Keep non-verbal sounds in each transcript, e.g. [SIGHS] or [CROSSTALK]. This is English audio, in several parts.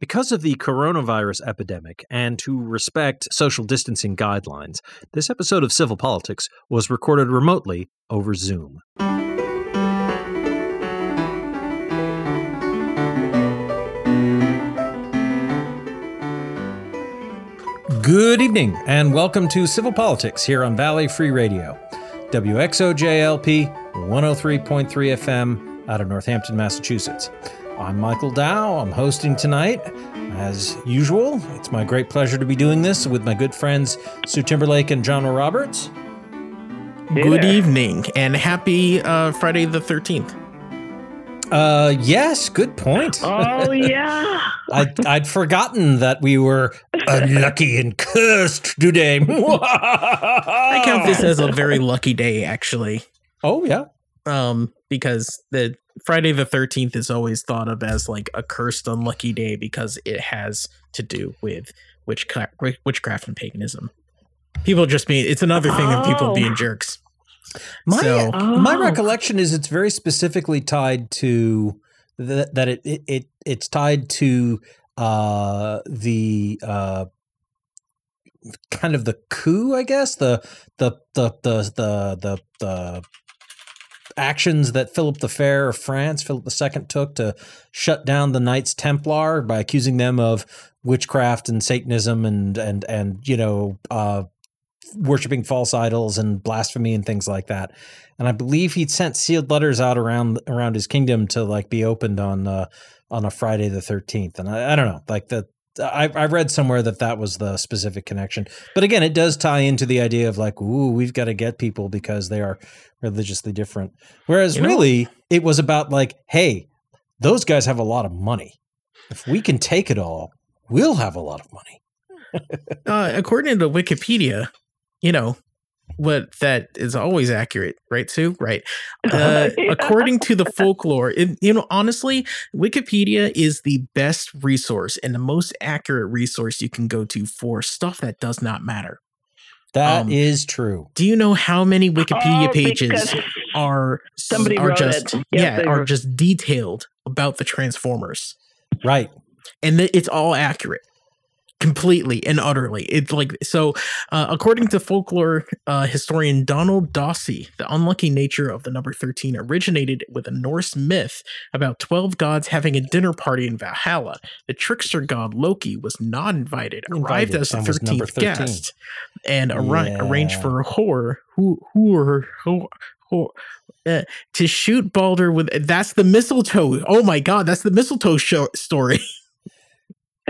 Because of the coronavirus epidemic and to respect social distancing guidelines, this episode of Civil Politics was recorded remotely over Zoom. Good evening, and welcome to Civil Politics here on Valley Free Radio, WXOJLP 103.3 FM out of Northampton, Massachusetts. I'm Michael Dow. I'm hosting tonight. As usual, it's my great pleasure to be doing this with my good friends Sue Timberlake and John Roberts. Good evening and happy uh, Friday the 13th. Uh, yes, good point. Oh yeah. [LAUGHS] I'd, I'd forgotten that we were unlucky and cursed today. [LAUGHS] I count this as a very lucky day, actually, Oh yeah. um, because the Friday the 13th is always thought of as like a cursed, unlucky day because it has to do with witchcraft, witchcraft and paganism. People just being, it's another thing of people Oh. being jerks. My So- my Oh. recollection is it's very specifically tied to that that it, it it it's tied to uh the uh kind of the coup, I guess the the the the the the, the actions that Philip the Fair of France, Philip II took to shut down the Knights Templar by accusing them of witchcraft and Satanism and and and you know uh worshiping false idols and blasphemy and things like that. And I believe he'd sent sealed letters out around around his kingdom to like be opened on uh, on a Friday the thirteenth. And I, I don't know, like the I, I read somewhere that that was the specific connection. But again, it does tie into the idea of like, ooh, we've got to get people because they are religiously different. Whereas You know- really, it was about like, hey, those guys have a lot of money. If we can take it all, we'll have a lot of money. [LAUGHS] Uh, according to Wikipedia, you know, what that is always accurate, right, Sue? Right. [LAUGHS] Uh, Yeah. according to the folklore, it, you know, honestly, Wikipedia is the best resource and the most accurate resource you can go to for stuff that does not matter. That is Um, true. Do you know how many Wikipedia Oh, pages are somebody are just. Yes, yeah are wrote- just detailed about the Transformers, Right. and th- it's all accurate completely and utterly it's like so uh, according to folklore uh, historian donald dossey the unlucky nature of the number 13 originated with a norse myth about 12 gods having a dinner party in valhalla the trickster god loki was not invited, arrived Invited as the and was number 13th 13. guest and arri- arranged Yeah. for Hor, who who who, who uh, to shoot Balder with that's the mistletoe. Oh my god, that's the mistletoe show story. [LAUGHS]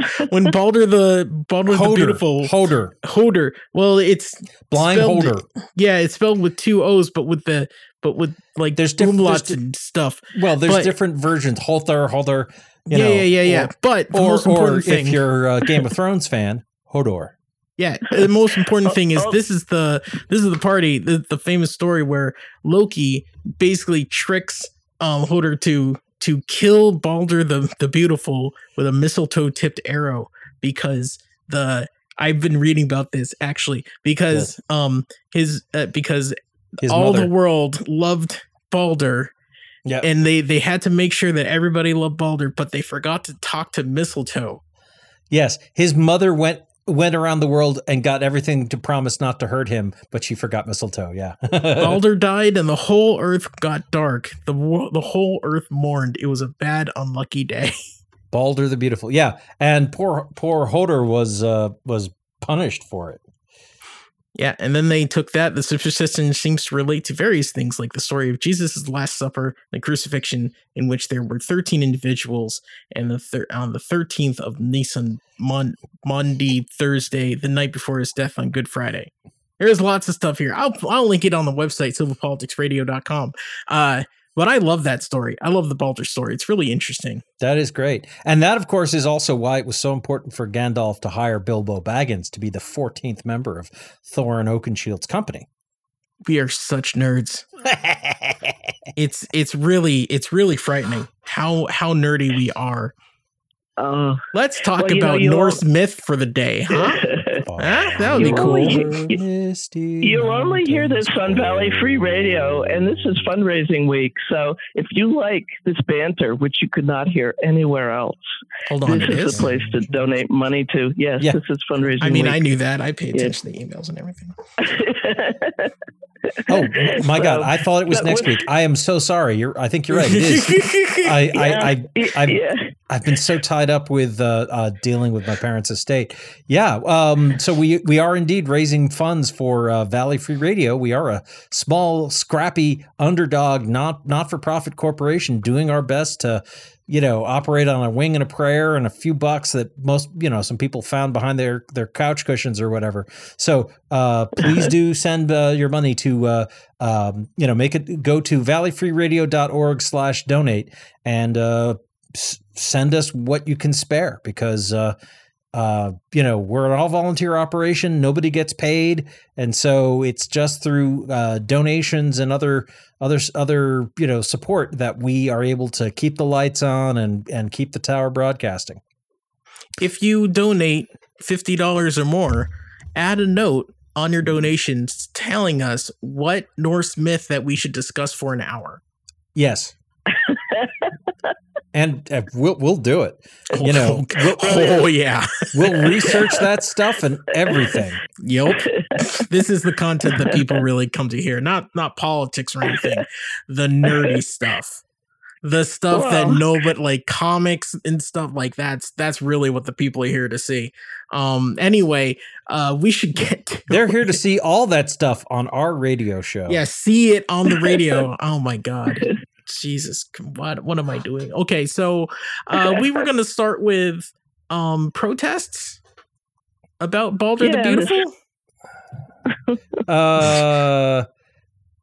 [LAUGHS] when Balder the Balder the beautiful Hodor. Hodor. Well, it's Blind spelled- Hodor. Yeah, it's spelled with two O's, but with the but with like There's there's diff- there's umlauts di- and stuff. Well, there's But- different versions. Hodor. You yeah, know, yeah, yeah, yeah. Or, but the or, most or important thing, if you're a Game of Thrones fan, Hodor. Yeah, the most important thing is this is the this is the party, the, the famous story where Loki basically tricks um Hodor to to kill Balder the the beautiful with a mistletoe tipped arrow because the I've been reading about this actually because um his uh, because His all mother. the world loved Balder yeah. and they they had to make sure that everybody loved Balder but they forgot to talk to mistletoe. yes. His mother went went around the world and got everything to promise not to hurt him, but she forgot mistletoe. Yeah. [LAUGHS] Balder died and the whole earth got dark. The wo- the whole earth mourned. It was a bad, unlucky day. [LAUGHS] Balder the Beautiful. Yeah. And poor poor Hodor was uh was punished for it. Yeah, and then they took that. The superstition seems to relate to various things, like the story of Jesus' Last Supper, the crucifixion, in which there were thirteen individuals, and the thir- on the thirteenth of Nisan, Mon- Monday, Thursday, the night before his death on Good Friday. There's lots of stuff here. I'll I'll link it on the website civilpoliticsradio.com. Uh, but I love that story. I love the Balder story. It's really interesting. That is great. And that, of course, is also why it was so important for Gandalf to hire Bilbo Baggins to be the 14th member of Thorin Oakenshield's company. we are such nerds. [LAUGHS] It's it's really it's really frightening how how nerdy we are. Oh, Let's talk Well, you know, about you Norse myth for the day, huh? [LAUGHS] Ah, that would be cool. only- You'll only hear this on Valley Free Radio, and this is fundraising week. So if you like this banter, which you could not hear anywhere else, Hold on, this it is, is. the place to donate money to. Yes, Yeah. this is fundraising I mean, week. I knew that. I pay Yeah. attention to emails and everything. [LAUGHS] [LAUGHS] Oh my God! I thought it was next week. I am so sorry. You're. I think you're right. It is. [LAUGHS] I, I, I, I've- yeah. I've been so tied up with uh, uh, dealing with my parents' estate. Yeah. Um, so we we are indeed raising funds for uh, Valley Free Radio. We are a small, scrappy underdog, not not for profit corporation, doing our best to, you know, operate on a wing and a prayer and a few bucks that most you know some people found behind their their couch cushions or whatever. So uh, [LAUGHS] please do send uh, your money to uh, um, you know make it go to valleyfreeradio.org slash donate and uh, s- send us what you can spare because uh, you know we're an all volunteer operation. Nobody gets paid. And so it's just through uh, donations and other other other you know support that we are able to keep the lights on and and keep the tower broadcasting. If you donate fifty dollars or more, add a note on your donations telling us what Norse myth that we should discuss for an hour. yes and uh, we'll we'll do it you know [LAUGHS] we'll, oh yeah, we'll research that stuff and everything yep. [LAUGHS] This is the content that people really come to hear. Not not politics or anything. The nerdy stuff. The stuff that no but like comics and stuff like that's that's really what the people are here to see. Um anyway, uh we should get they're here to see all that stuff on our radio show Yeah, see it on the radio. oh my god. Jesus, what what am I [GASPS] doing? Okay, so uh we were going to start with um protests about Balder the Yeah, this- Beautiful. [LAUGHS] Uh,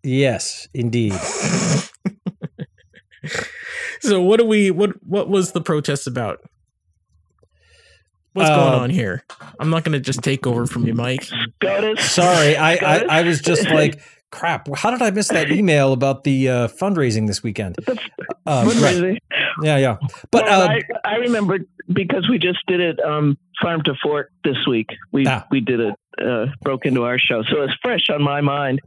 yes, indeed. [LAUGHS] so what do we what what was the protest about? What's going Uh, on here? I'm not going to just take over from you, Mike. SCOTUS. Sorry, I, I. I was just [LAUGHS] like, crap. How did I miss that [LAUGHS] email about the uh, fundraising this weekend? Uh, What right. Yeah, yeah. But Well, uh, I, I remember because we just did it um, farm to fork this week. We Ah. we did it uh, broke into our show, so it's fresh on my mind.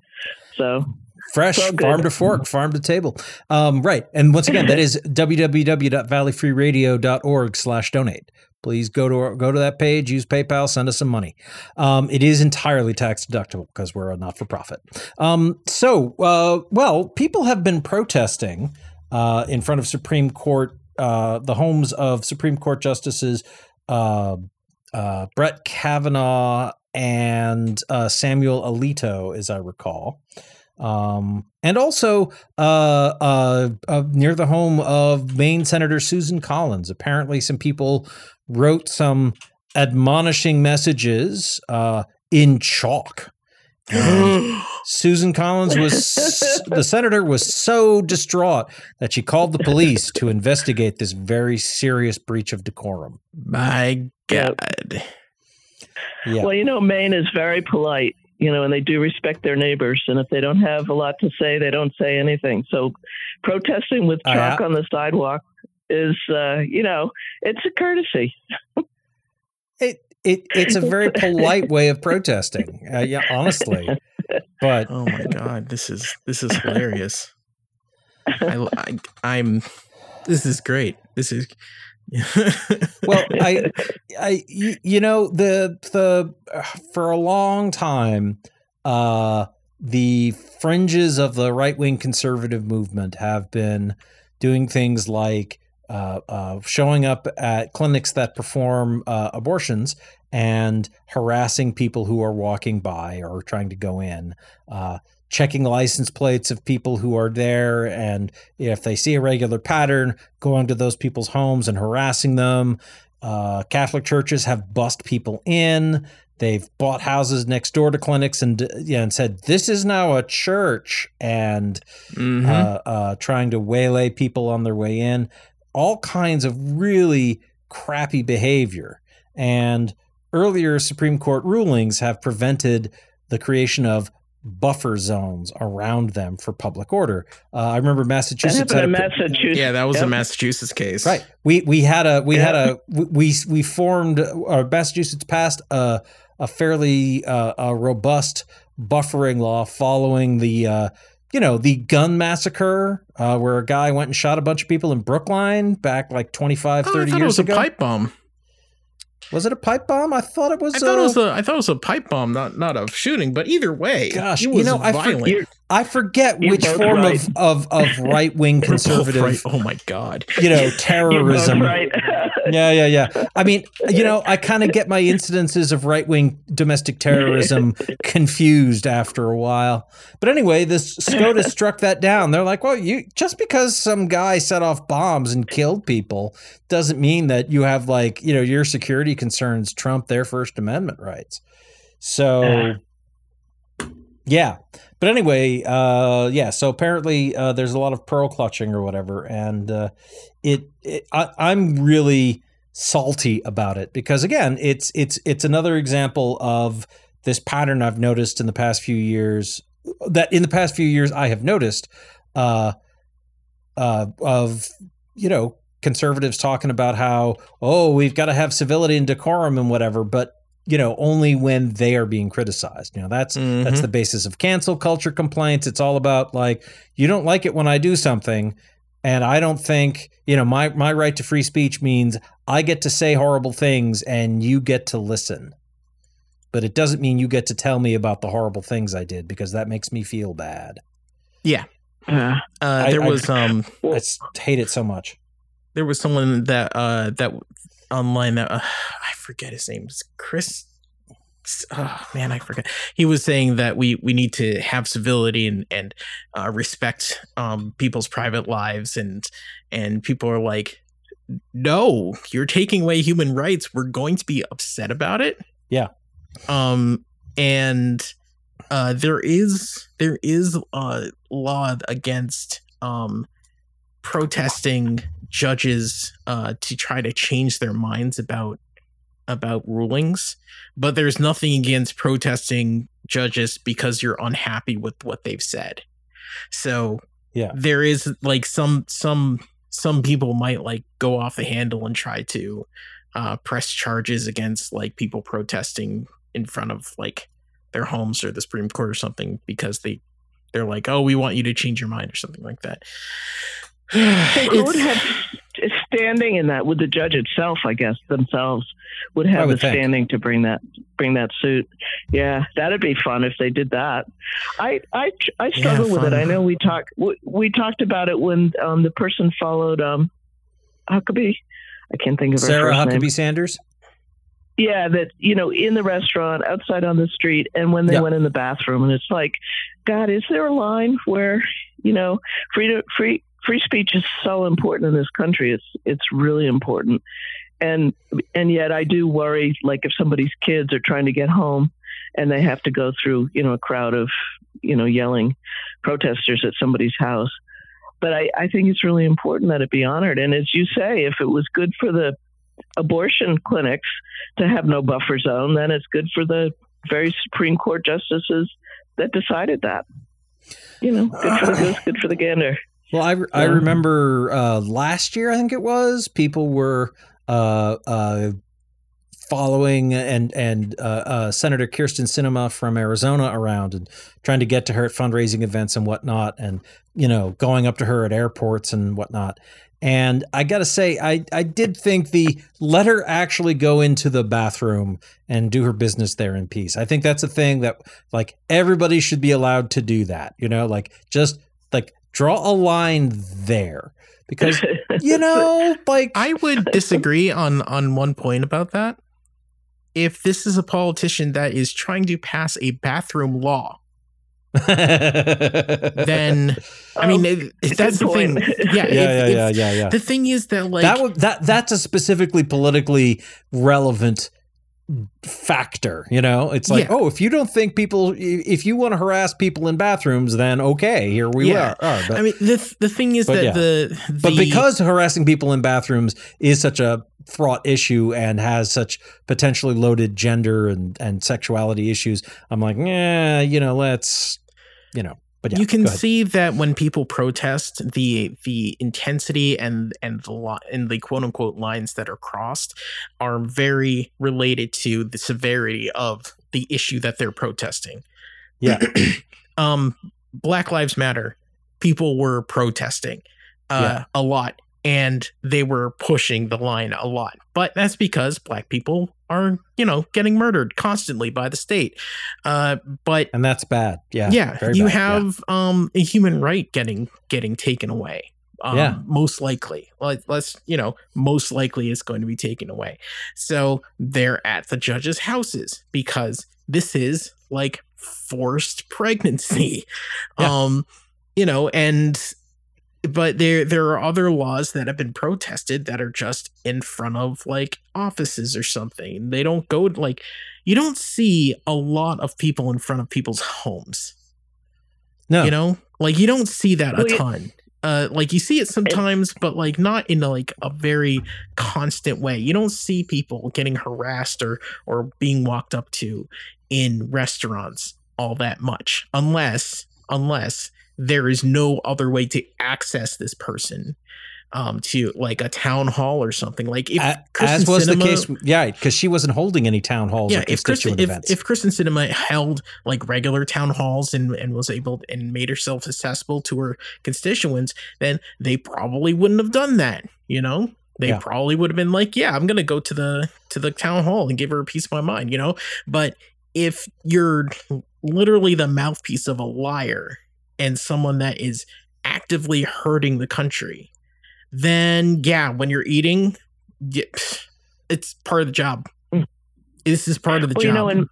So fresh farm to fork, farm to table. Um, right. And once again, that [LAUGHS] is www.valleyfreeradio.org slash donate. Please go to our, go to that page, use PayPal, send us some money. Um, it is entirely tax deductible because we're a not for profit. Um, so, uh, well, people have been protesting uh, in front of Supreme Court, uh, the homes of Supreme Court justices uh, uh, Brett Kavanaugh and uh, Samuel Alito, as I recall. Um, and also uh, uh, uh, near the home of Maine Senator Susan Collins. Apparently, some people wrote some admonishing messages uh, in chalk. [GASPS] Susan Collins was the senator was so distraught that she called the police to investigate this very serious breach of decorum. My God. Yeah. well, you know, Maine is very polite. You know, and they do respect their neighbors. And if they don't have a lot to say, they don't say anything. So, protesting with chalk ha- on the sidewalk is, uh, you know, it's a courtesy. It, it it's a very polite way of protesting. Uh, yeah, honestly. But Oh my God. This is this is hilarious. I, I I'm this is great. This is [LAUGHS] well, I, I, you, you know, the the uh, for a long time, uh, the fringes of the right wing conservative movement have been doing things like uh, uh, showing up at clinics that perform uh, abortions and harassing people who are walking by or trying to go in. Uh, checking license plates of people who are there and if they see a regular pattern going to those people's homes and harassing them uh, catholic churches have bussed people in they've bought houses next door to clinics and yeah, and said this is now a church and Mhm. uh, uh, trying to waylay people on their way in all kinds of really crappy behavior and earlier supreme court rulings have prevented the creation of buffer zones around them for public order. Uh, I remember Massachusetts. That happened in Massachusetts. Yeah, that was yep. a Massachusetts case. Right. We we had a we yeah. had a we we formed uh, Massachusetts passed a a fairly uh, a robust buffering law following the uh, you know the gun massacre uh, where a guy went and shot a bunch of people in Brookline back like 25 oh, 30 I thought years it was ago. a pipe bomb. Was it a pipe bomb? I thought it was. I thought it was a. I thought it was a pipe bomb, not not a shooting. But either way, gosh, you know, I, for, I forget which form right. of of, [LAUGHS] of right wing conservative. Right. Oh my god! You know, terrorism. right. [LAUGHS] yeah, yeah, yeah. I mean, you know, I kind of get my incidences of right wing domestic terrorism [LAUGHS] confused after a while. But anyway, this SCOTUS struck that down. They're like, well, you just because some guy set off bombs and killed people doesn't mean that you have like you know your security concerns trump their First Amendment rights. So. Yeah. But anyway, uh, yeah. So apparently, uh, there's a lot of pearl clutching or whatever, and uh, it, it I, I'm really salty about it because again, it's it's it's another example of this pattern I've noticed in the past few years. That in the past few years I have noticed uh, uh, of you know conservatives talking about how oh we've got to have civility and decorum and whatever, but you know only when they are being criticized. You know that's mm-hmm. that's the basis of cancel culture complaints. It's all about like you don't like it when i do something and i don't think you know my my right to free speech means i get to say horrible things and you get to listen. But it doesn't mean you get to tell me about the horrible things i did because that makes me feel bad. Yeah. Uh, uh, there I, was [LAUGHS] I, um i hate it so much. there was someone that uh that online that uh, I forget his name. It's Chris. Oh man, I forget. He was saying that we we need to have civility and and uh, respect um, people's private lives, and and people are like, no, you're taking away human rights. We're going to be upset about it. Yeah. Um, and uh, there is there is a law against um protesting judges uh, to try to change their minds about about rulings, but there's nothing against protesting judges because you're unhappy with what they've said. So yeah, there is like some some some people might like go off the handle and try to uh, press charges against like people protesting in front of like their homes or the Supreme Court or something because they they're like, oh, we want you to change your mind or something like that. Who would have standing in that? Would the judge itself, I guess, themselves would have would the think. standing to bring that bring that suit? Yeah, that'd be fun if they did that. I I I struggle yeah, with it. I know we talked we, we, talked about it when um, the person followed um, Huckabee. I can't think of Sarah Huckabee name. Sanders. Yeah, that you know, in the restaurant, outside on the street, and when they yep. went in the bathroom, and it's like, God, is there a line where you know, free to, free free speech is so important in this country. It's it's really important, and and yet I do worry, like if somebody's kids are trying to get home, and they have to go through you know a crowd of you know yelling protesters at somebody's house. But I, I think it's really important that it be honored. And as you say, if it was good for the abortion clinics to have no buffer zone, then it's good for the very Supreme Court justices that decided that. You know, good for the uh, goose, good for the gander. Well, I, I remember uh, last year, I think it was, people were uh, uh, following and and uh, uh, Senator Kyrsten Sinema from Arizona around and trying to get to her at fundraising events and whatnot, and you know going up to her at airports and whatnot. And I got to say, I I did think the let her actually go into the bathroom and do her business there in peace. I think that's a thing that like everybody should be allowed to do that. You know, like just like draw a line there because you [LAUGHS] know like i would [LAUGHS] disagree on on one point about that if this is a politician that is trying to pass a bathroom law then I mean oh, that's the point. thing. Yeah, yeah, if, yeah, if, yeah, yeah, yeah. The thing is that like that that that's a specifically politically relevant factor you know it's like yeah. oh if you don't think people if you want to harass people in bathrooms then okay here we yeah. are, are but, i mean the, the thing is that yeah. the, the, but because harassing people in bathrooms is such a fraught issue and has such potentially loaded gender and and sexuality issues. I'm like, yeah, you know, let's, you know. But yeah, you can see that when people protest, the the intensity and and the li- and the quote unquote lines that are crossed are very related to the severity of the issue that they're protesting. Yeah. [CLEARS THROAT] um, Black Lives Matter. People were protesting uh, Yeah. a lot, and they were pushing the line a lot. But that's because black people are, you know, getting murdered constantly by the state. Uh, but and that's bad. Yeah. yeah, very you bad. Yeah. have um a human right getting getting taken away. Um, Yeah. most likely. Like let's you know, most likely it's going to be taken away. So they're at the judges' houses because this is like forced pregnancy. Yeah. Um, you know, and but there there are other laws that have been protested that are just in front of like offices or something. They don't go like you don't see a lot of people in front of people's homes. No. You know? Like you don't see that a Well, you- ton. Uh like you see it sometimes but like not in a, like a very constant way. You don't see people getting harassed or or being walked up to in restaurants all that much unless unless there is no other way to access this person um to like a town hall or something. Like if A- Kristen as was Sinema- the case, yeah, because she wasn't holding any town halls yeah or if Kristen if, if Kristen Sinema held like regular town halls and and was able and made herself accessible to her constituents then they probably wouldn't have done that you know? They Yeah. probably would have been like yeah i'm gonna go to the to the town hall and give her a piece of my mind you know? But if you're literally the mouthpiece of a liar and someone that is actively hurting the country then yeah when you're eating it's part of the job Mm. this is part of the well, job you know, in,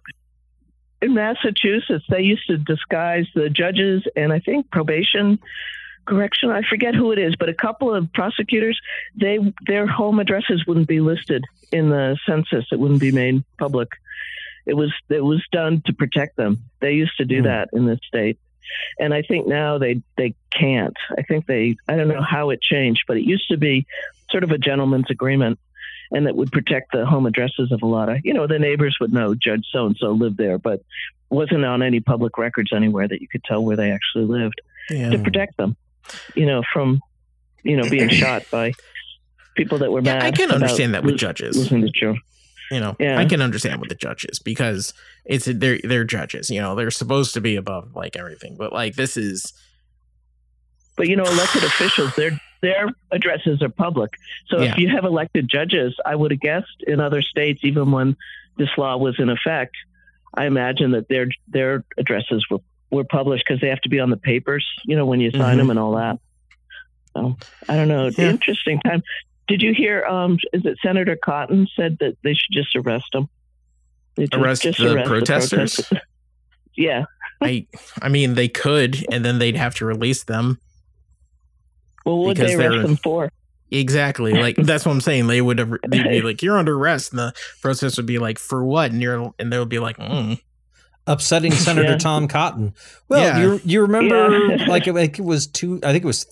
in Massachusetts, they used to disguise the judges and I think probation, correction, I forget who it is, but a couple of prosecutors, they their home addresses wouldn't be listed in the census. It wouldn't be made public. It was it was done to protect them. They used to do Hmm. that in the state. And I think now they they can't. I think they I don't know how it changed, but it used to be sort of a gentleman's agreement and that would protect the home addresses of a lot of, you know, the neighbors would know Judge so and so lived there, but wasn't on any public records anywhere that you could tell where they actually lived yeah. to protect them, you know, from, you know, being shot by people that were Yeah, mad. I can understand that with judges. Losing the children. You know, Yeah. I can understand what the judges because it's they're they're judges. You know, they're supposed to be above like everything, but like this is But you know, elected officials, their their addresses are public. So Yeah. if you have elected judges, I would have guessed in other states, even when this law was in effect, I imagine that their their addresses were were published because they have to be on the papers, you know, when you sign Mhm. them and all that. So I don't know. Yeah. Interesting time. Did you hear? Um, is it Senator Cotton said that they should just arrest them? They ju- Arrest the protesters? [LAUGHS] yeah. I I mean they could and then they'd have to release them. Well, what would they arrest them for? Exactly. [LAUGHS] Like that's what I'm saying. They would have they'd be like, You're under arrest and the protest would be like, For what? And you're and they would be like, mm. upsetting [LAUGHS] Senator Yeah. Tom Cotton. Well, Yeah. you you remember Yeah. like, it, like it was two. I think it was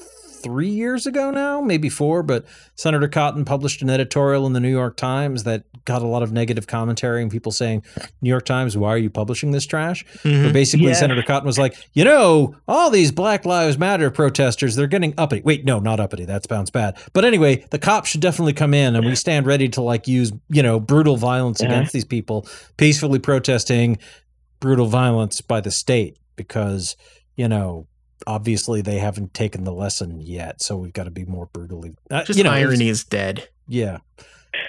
three years ago now, maybe four. But Senator Cotton published an editorial in the New York Times that got a lot of negative commentary and people saying, "New York Times, why are you publishing this trash?" Mhm. But basically, Yeah. Senator Cotton was like, you know, all these Black Lives Matter protesters, they're getting uppity. Wait, no, not uppity. That sounds bad. But anyway, the cops should definitely come in and we stand ready to like use, you know, brutal violence Yeah. against these people, peacefully protesting brutal violence by the state because, you know, obviously they haven't taken the lesson yet. So we've got to be more brutally. Uh, just you know, irony is dead. Yeah.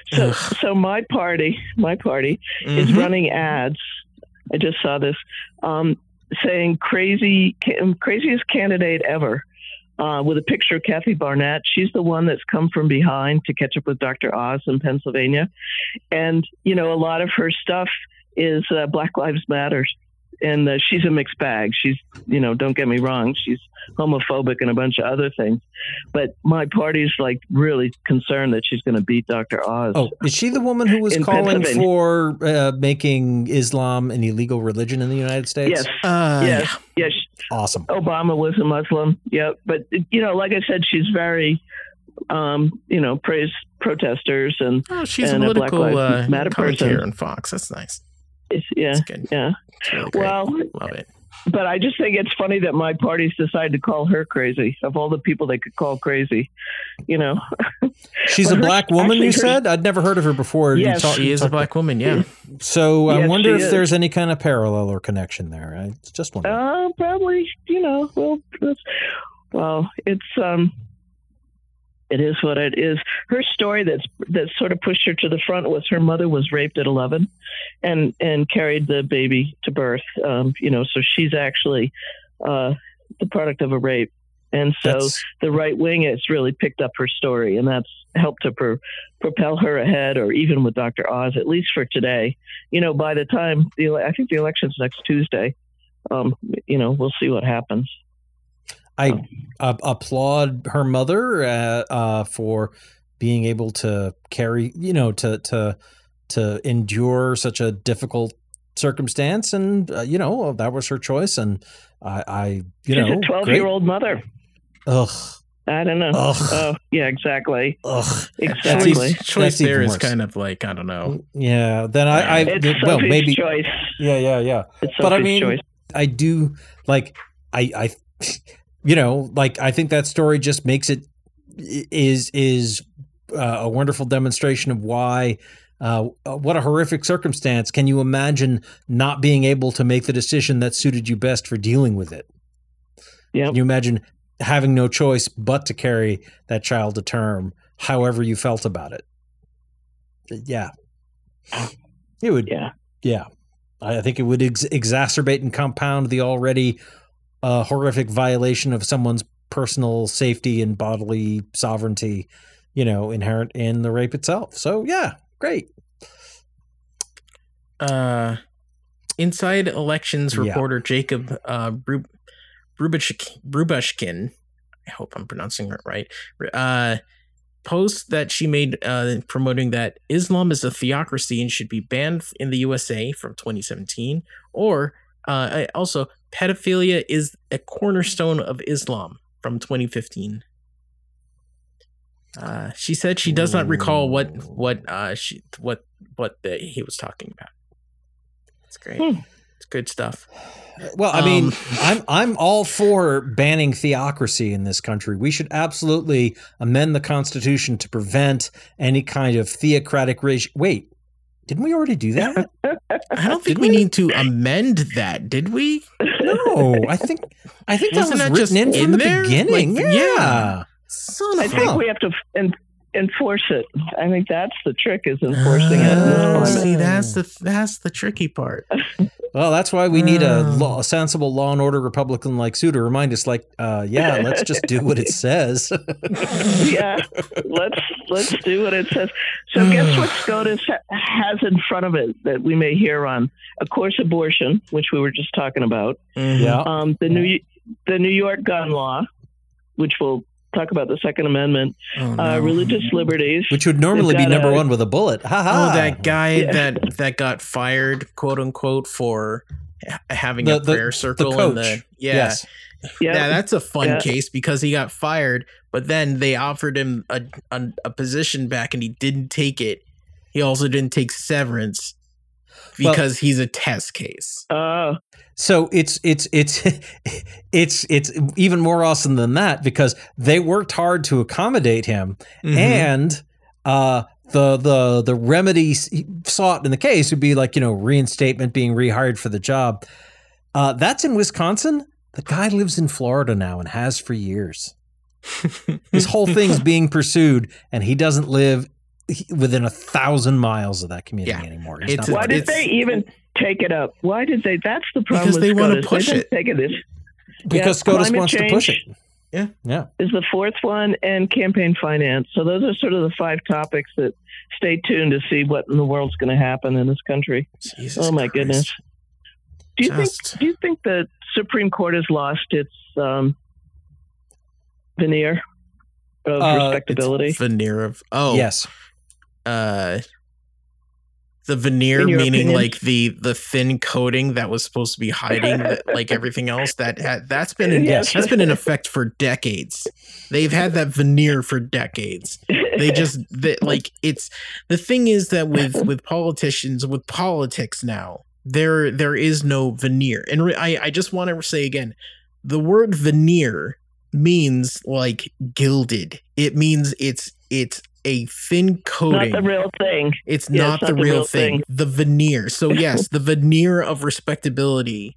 So, so my party, my party is Mhm. running ads. I just saw this um, saying crazy, craziest candidate ever. Uh, with a picture of Kathy Barnette. She's the one that's come from behind to catch up with Dr. Oz in Pennsylvania. And, you know, a lot of her stuff is uh, Black Lives Matters. And uh, she's a mixed bag. She's, you know, don't get me wrong, she's homophobic and a bunch of other things. But my party's like really concerned that she's going to beat Dr. Oz. Oh, is she the woman who was calling for uh, making Islam an illegal religion in the United States? yes, Uh, yes, yes. Awesome. Obama was a Muslim. Yeah, but you know, like I said, she's very um, you know, praise protesters and Oh, she's And a a Black political Lives uh, Matter commentator person. on Fox. That's nice. It's, yeah, That's good. yeah. It's really great. Well, Love it. but I just think it's funny that my parties decided to call her crazy of all the people they could call crazy. You know, [LAUGHS] She's a Well, her- black woman, actually, you her- said? I'd never heard of her before. You Yes. talk- She is a black woman. Yeah. So I wonder if is. there's any kind of parallel or connection there. I just wonder. uh, probably. You know, well, well, it's um. It is what it is. Her story that's that sort of pushed her to the front was her mother was raped at 11, and and carried the baby to birth. Um, you know, so she's actually uh, the product of a rape, and so That's- the right wing has really picked up her story, and that's helped to pro- propel her ahead, or even with Dr. Oz, at least for today. You know, by the time the I think the election's next Tuesday, um, you know, we'll see what happens. I uh, applaud her mother uh, uh, for being able to carry, you know, to to to endure such a difficult circumstance, and uh, you know that was her choice, and I, I you She's know, 12 year old mother. Ugh, I don't know. Ugh. Oh, yeah, exactly. ugh. Exactly. Choice, choice That's there is worse. kind of like I don't know. Yeah, then I, I It's well Sophie's maybe choice. yeah, yeah, yeah. It's But I mean, choice. I do like I I you know like I think that story just makes it is is uh, a wonderful demonstration of why uh, what a horrific circumstance. Can you imagine not being able to make the decision that suited you best for dealing with it? Yep. can you imagine having no choice but to carry that child to term however you felt about it? Yeah. It would Yeah. yeah, I I think it would ex- exacerbate and compound the already uh, horrific violation of someone's personal safety and bodily sovereignty, you know, inherent in the rape itself. So yeah, great. Uh, inside elections Yeah. reporter Jacob uh, Brubashkin, I hope I'm pronouncing it right, uh, post that she made uh, promoting that Islam is a theocracy and should be banned in the USA from 2017, or uh, also pedophilia is a cornerstone of Islam from 2015. Uh, she said she does not recall what what uh, she what what the, he was talking about. It's great. Hmm. It's good stuff. Well, I mean, Um, [LAUGHS] I'm I'm all for banning theocracy in this country. We should absolutely amend the Constitution to prevent any kind of theocratic regime. Wait, didn't we already do that? [LAUGHS] I don't think we we? need to amend that, did we? No, I think I think that Wasn't was that just written in from in the there? beginning. Like, yeah. yeah. I think we have to en- enforce it. I think that's the trick is enforcing it. Oh, climate. see, that's the that's the tricky part. [LAUGHS] Well, that's why we need a, Oh. law, a sensible law and order Republican like Sue to remind us, like, uh, yeah, let's just do what it [LAUGHS] says. [LAUGHS] yeah, let's let's do what it says. So, guess what SCOTUS ha- has in front of it that we may hear on? Of course, abortion, which we were just talking about. Mhm. yeah. Um, the new the New York gun law, which we'll talk about the Second Amendment. Oh, Uh, religious liberties. Which would normally be number a- one with a bullet. Ha ha. Oh, that guy Yeah. that that got fired, quote unquote, for having The- a the- prayer circle in coach. the yeah. Yes. yeah, Yeah, that's a fun Yeah. case because he got fired, but then they offered him a, a a position back and he didn't take it. He also didn't take severance Well- because he's a test case. Oh, So it's it's it's [LAUGHS] it's it's even more awesome than that because they worked hard to accommodate him, Mhm. and uh, the the the remedy sought in the case would be like you know reinstatement, being rehired for the job. Uh, that's in Wisconsin. The guy lives in Florida now and has for years. His [LAUGHS] whole thing's being pursued, and he doesn't live within a thousand miles of that community Yeah. anymore. He's It's not a- why did it's- they even take it up? Why did they? That's the problem. Because with they wanna SCOTUS. push They've it. taking this because yeah, SCOTUS wants to push it. Yeah. yeah. is the fourth one, and campaign finance. So those are sort of the five topics that stay tuned to see what in the world's going to happen in this country. Jesus oh my Christ. goodness! Do you Just- think? Do you think the Supreme Court has lost its um, veneer of Uh, respectability? Veneer of oh Yes. uh The veneer, meaning opinion? like the the thin coating that was supposed to be hiding the, [LAUGHS] like everything else. That had, that's been in, Yes. that's been in effect for decades. They've had that veneer for decades. They just they, like it's the thing is that with with politicians with politics now there there is no veneer and re- I I just want to say again the word veneer means like gilded. It means it's it's a thin coating. not the real thing. It's Yeah, not it's the not the real real thing. thing. The veneer. So [LAUGHS] yes, the veneer of respectability,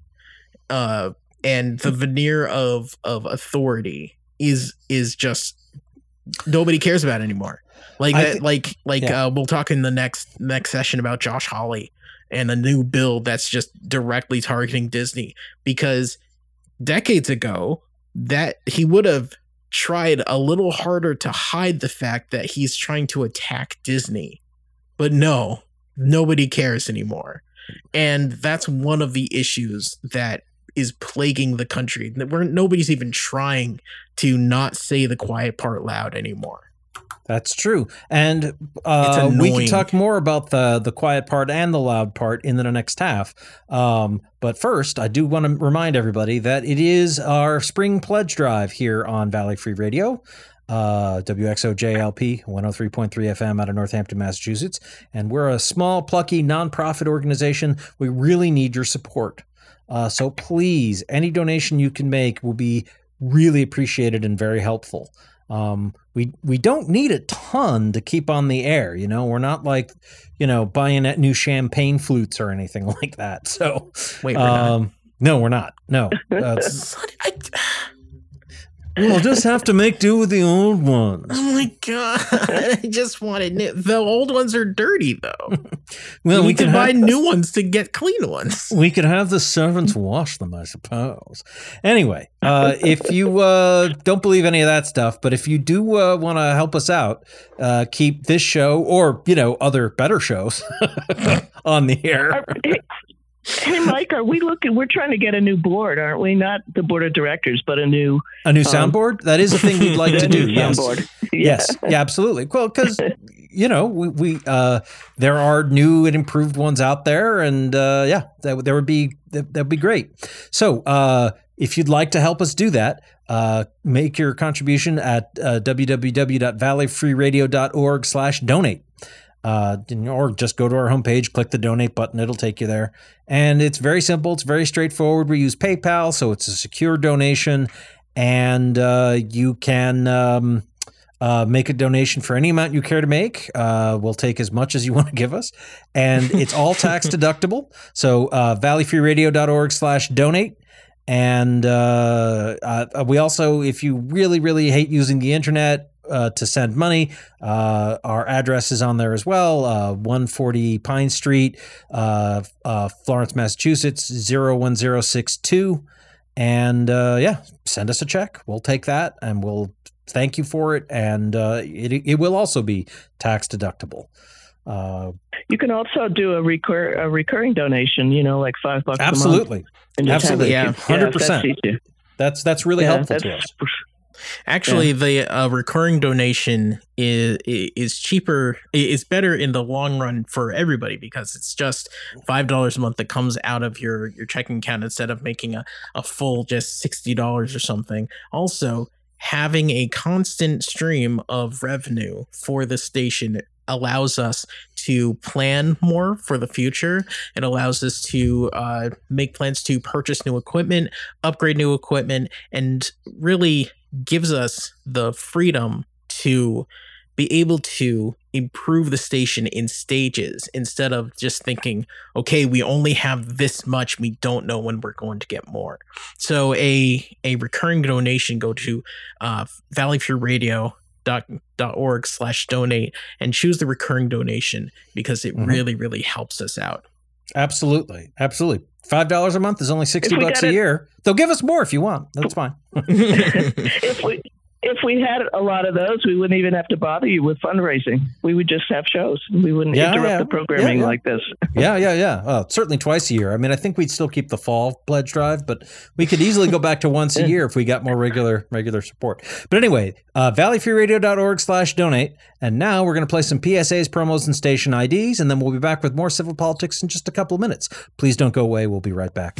uh, and the veneer of of authority is is just nobody cares about anymore. Like that. thi- like like yeah. uh, we'll talk in the next next session about Josh Hawley and a new bill that's just directly targeting Disney because decades ago that he would have tried a little harder to hide the fact that he's trying to attack Disney. But no, nobody cares anymore. And that's one of the issues that is plaguing the country. We're, nobody's even trying to not say the quiet part loud anymore. That's true, and uh, we can talk more about the the quiet part and the loud part in the next half. Um, but first, I do want to remind everybody that it is our spring pledge drive here on Valley Free Radio. Uh, WXOJLP 103.3 FM out of Northampton, Massachusetts. And we're a small, plucky, nonprofit organization. We really need your support. Uh, so please, any donation you can make will be really appreciated and very helpful. Um, we we don't need a ton to keep on the air. You know, we're not like you know buying at new champagne flutes or anything [LAUGHS] like that. So, Wait, we're not. um, no, we're not. No, [LAUGHS] uh, Son, I- we'll just have to make do with the old ones. oh my god! [LAUGHS] I just wanted new. The old ones are dirty though. [LAUGHS] Well, we, we need can buy have, new ones to get clean ones. [LAUGHS] we could have the servants wash them, I suppose. Anyway, uh, if you uh, don't believe any of that stuff, but if you do uh, want to help us out, uh, keep this show or you know other better shows on the air. Hey- Mike, are we looking? We're trying to get a new board, aren't we? Not the board of directors, but a new A new Um, soundboard? That is a thing we'd like to do. [LAUGHS] Yes. soundboard. Yes. Yeah, absolutely. Well, because you know, we, we uh there are new and improved ones out there and uh yeah, that would- that would be that would be great. So, uh if you'd like to help us do that, uh, make your contribution at uh, www.valleyfreeradio.org slash donate. Uh, or just go to our homepage, click the donate button, it'll take you there. And it's very simple, it's very straightforward. We use PayPal, so it's a secure donation, and uh, you can um, uh, make a donation for any amount you care to make. Uh, we'll take as much as you [LAUGHS] want to give us, and it's all [LAUGHS] tax deductible. So uh, valleyfreeradio.org slash donate. And uh, uh, we also, if you really, really hate using the internet uh, to send money, uh, our address is on there as well uh, 140 Pine Street, uh, uh, Florence, Massachusetts 01062. And uh, yeah, send us a check. We'll take that and we'll thank you for it. And uh, it, it will also be tax deductible. Uh, You can also do a recur a recurring donation. You know, like five bucks. absolutely. A month and Absolutely. Yeah. yeah, if that's 100%. easier. That's that's really Yeah, helpful to us. Actually, the uh, recurring donation is is cheaper. Is better in the long run for everybody because it's just five dollars a month that comes out of your your checking account instead of making a, a full just sixty dollars or something. Also, having a constant stream of revenue for the station allows us to plan more for the future. It allows us to uh, make plans to purchase new equipment, upgrade new equipment, and really gives us the freedom to be able to improve the station in stages instead of just thinking okay we only have this much we don't know when we're going to get more so a a recurring donation go to uh valleyfreeradio.org slash donate and choose the recurring donation because it Mhm. really really helps us out Absolutely. Absolutely. Five dollars a month is only sixty bucks a it- year. They'll give us more if you want. That's fine. [LAUGHS] [LAUGHS] if we if we had a lot of those, we wouldn't even have to bother you with fundraising. We would just have shows. We wouldn't Yeah, interrupt yeah. the programming Yeah, like this. [LAUGHS] yeah, yeah, yeah. Certainly twice a year. I mean, I think we'd still keep the fall pledge drive, but we could easily go back to once a [LAUGHS] year if we got more regular regular support. But anyway, uh, valleyfreeradio.org slash donate. And now we're going to play some PSAs, promos, and station IDs, and then we'll be back with more civil politics in just a couple of minutes. Please don't go away. We'll be right back.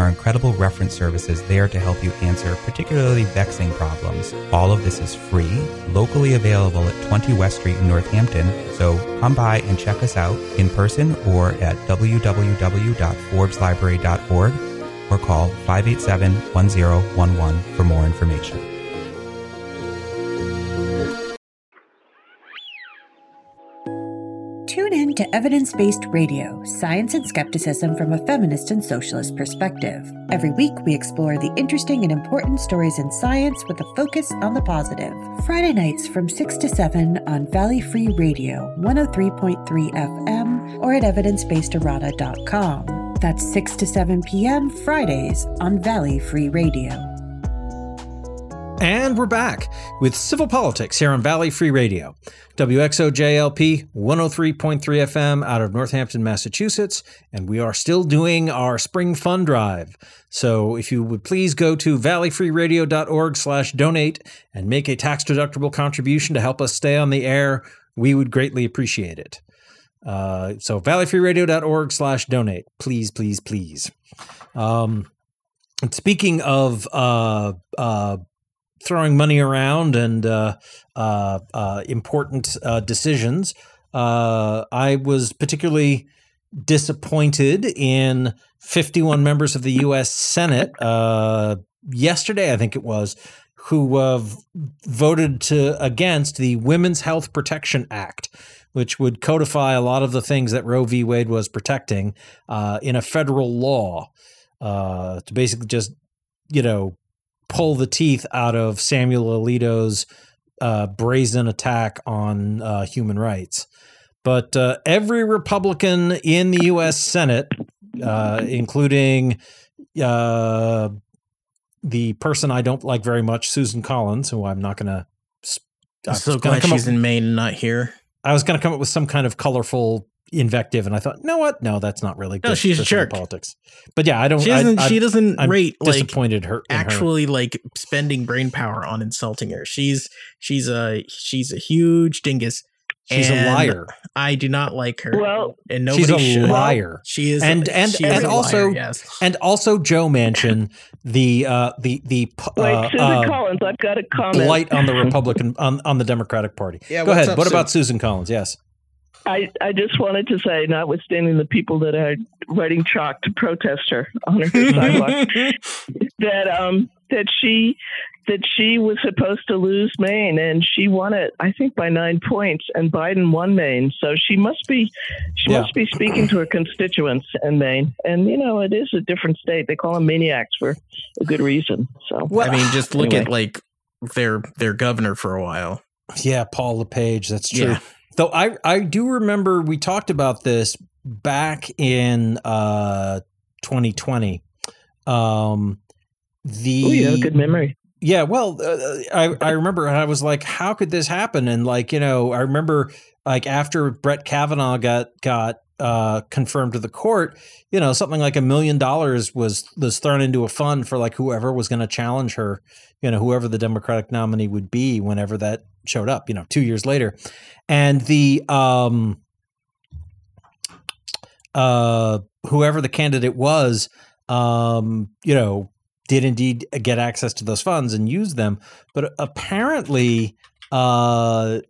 our incredible reference services there to help you answer particularly vexing problems. All of this is free, locally available at 20 West Street in Northampton. So come by and check us out in person or at www.forbeslibrary.org or call 587 1011 for more information. To Evidence Based Radio, Science and Skepticism from a Feminist and Socialist Perspective. Every week, we explore the interesting and important stories in science with a focus on the positive. Friday nights from 6 to 7 on Valley Free Radio, 103.3 FM, or at evidencebasederrata.com. That's 6 to 7 p.m. Fridays on Valley Free Radio. And we're back with Civil Politics here on Valley Free Radio. WXOJLP 103.3 FM out of Northampton, Massachusetts. And we are still doing our spring fund drive. So if you would please go to valleyfreeradio.org slash donate and make a tax deductible contribution to help us stay on the air, we would greatly appreciate it. Uh, so valleyfreeradio.org slash donate. Please, please, please. Um, speaking of uh, uh, throwing money around and uh, uh, uh, important uh, decisions, uh, I was particularly disappointed in 51 members of the U.S. Senate yesterday, I think it was, who uh, voted to against the Women's Health Protection Act, which would codify a lot of the things that Roe v. Wade was protecting uh, in a federal law uh, to basically just, you know, pull the teeth out of Samuel Alito's uh, brazen attack on uh, human rights. But uh, every Republican in the U.S. Senate, uh, including uh, the person I don't like very much, Susan Collins, who I'm not going to. I'm so glad she's in Maine and not here. I was going to come up with some kind of colorful invective, and I thought, no, what? No, that's not really good. No, she's for a jerk. Politics, but yeah, I don't. She doesn't. I, she doesn't I'm rate like disappointed her in her. actually like spending brain power on insulting her. She's she's a she's a huge dingus. She's a liar. I do not like her. Well, and nobody She's a should. liar. She is, And- and- she is and also- liar, yes. and also Joe Manchin, the uh, the the p- wait, uh, Susan uh, Collins, I've got a comment. blight on the [LAUGHS] Republican on, on the Democratic Party. Yeah, Go ahead. up, what Sue? about Susan Collins? Yes. I, I just wanted to say, notwithstanding the people that are writing chalk to protest her on her sidewalk, [LAUGHS] that um that she that she was supposed to lose Maine and she won it, I think by nine points, and Biden won Maine. So she must be she Yeah. must be speaking to her constituents in Maine. And you know, it is a different state. They call them maniacs for a good reason. So I mean, just look at like their their governor for a while. Yeah, Paul LePage. That's true. Yeah. Though I I do remember we talked about this back in uh 2020. Um the oh, you have a good memory. yeah, well, uh, I I remember I was like, how could this happen? And like, you know, I remember like after Brett Kavanaugh got got uh, confirmed to the court, you know, something like a million dollars was was thrown into a fund for like whoever was going to challenge her, you know, whoever the Democratic nominee would be whenever that showed up, you know, two years later, and the um, uh, whoever the candidate was, um, you know, did indeed get access to those funds and use them. But apparently, uh,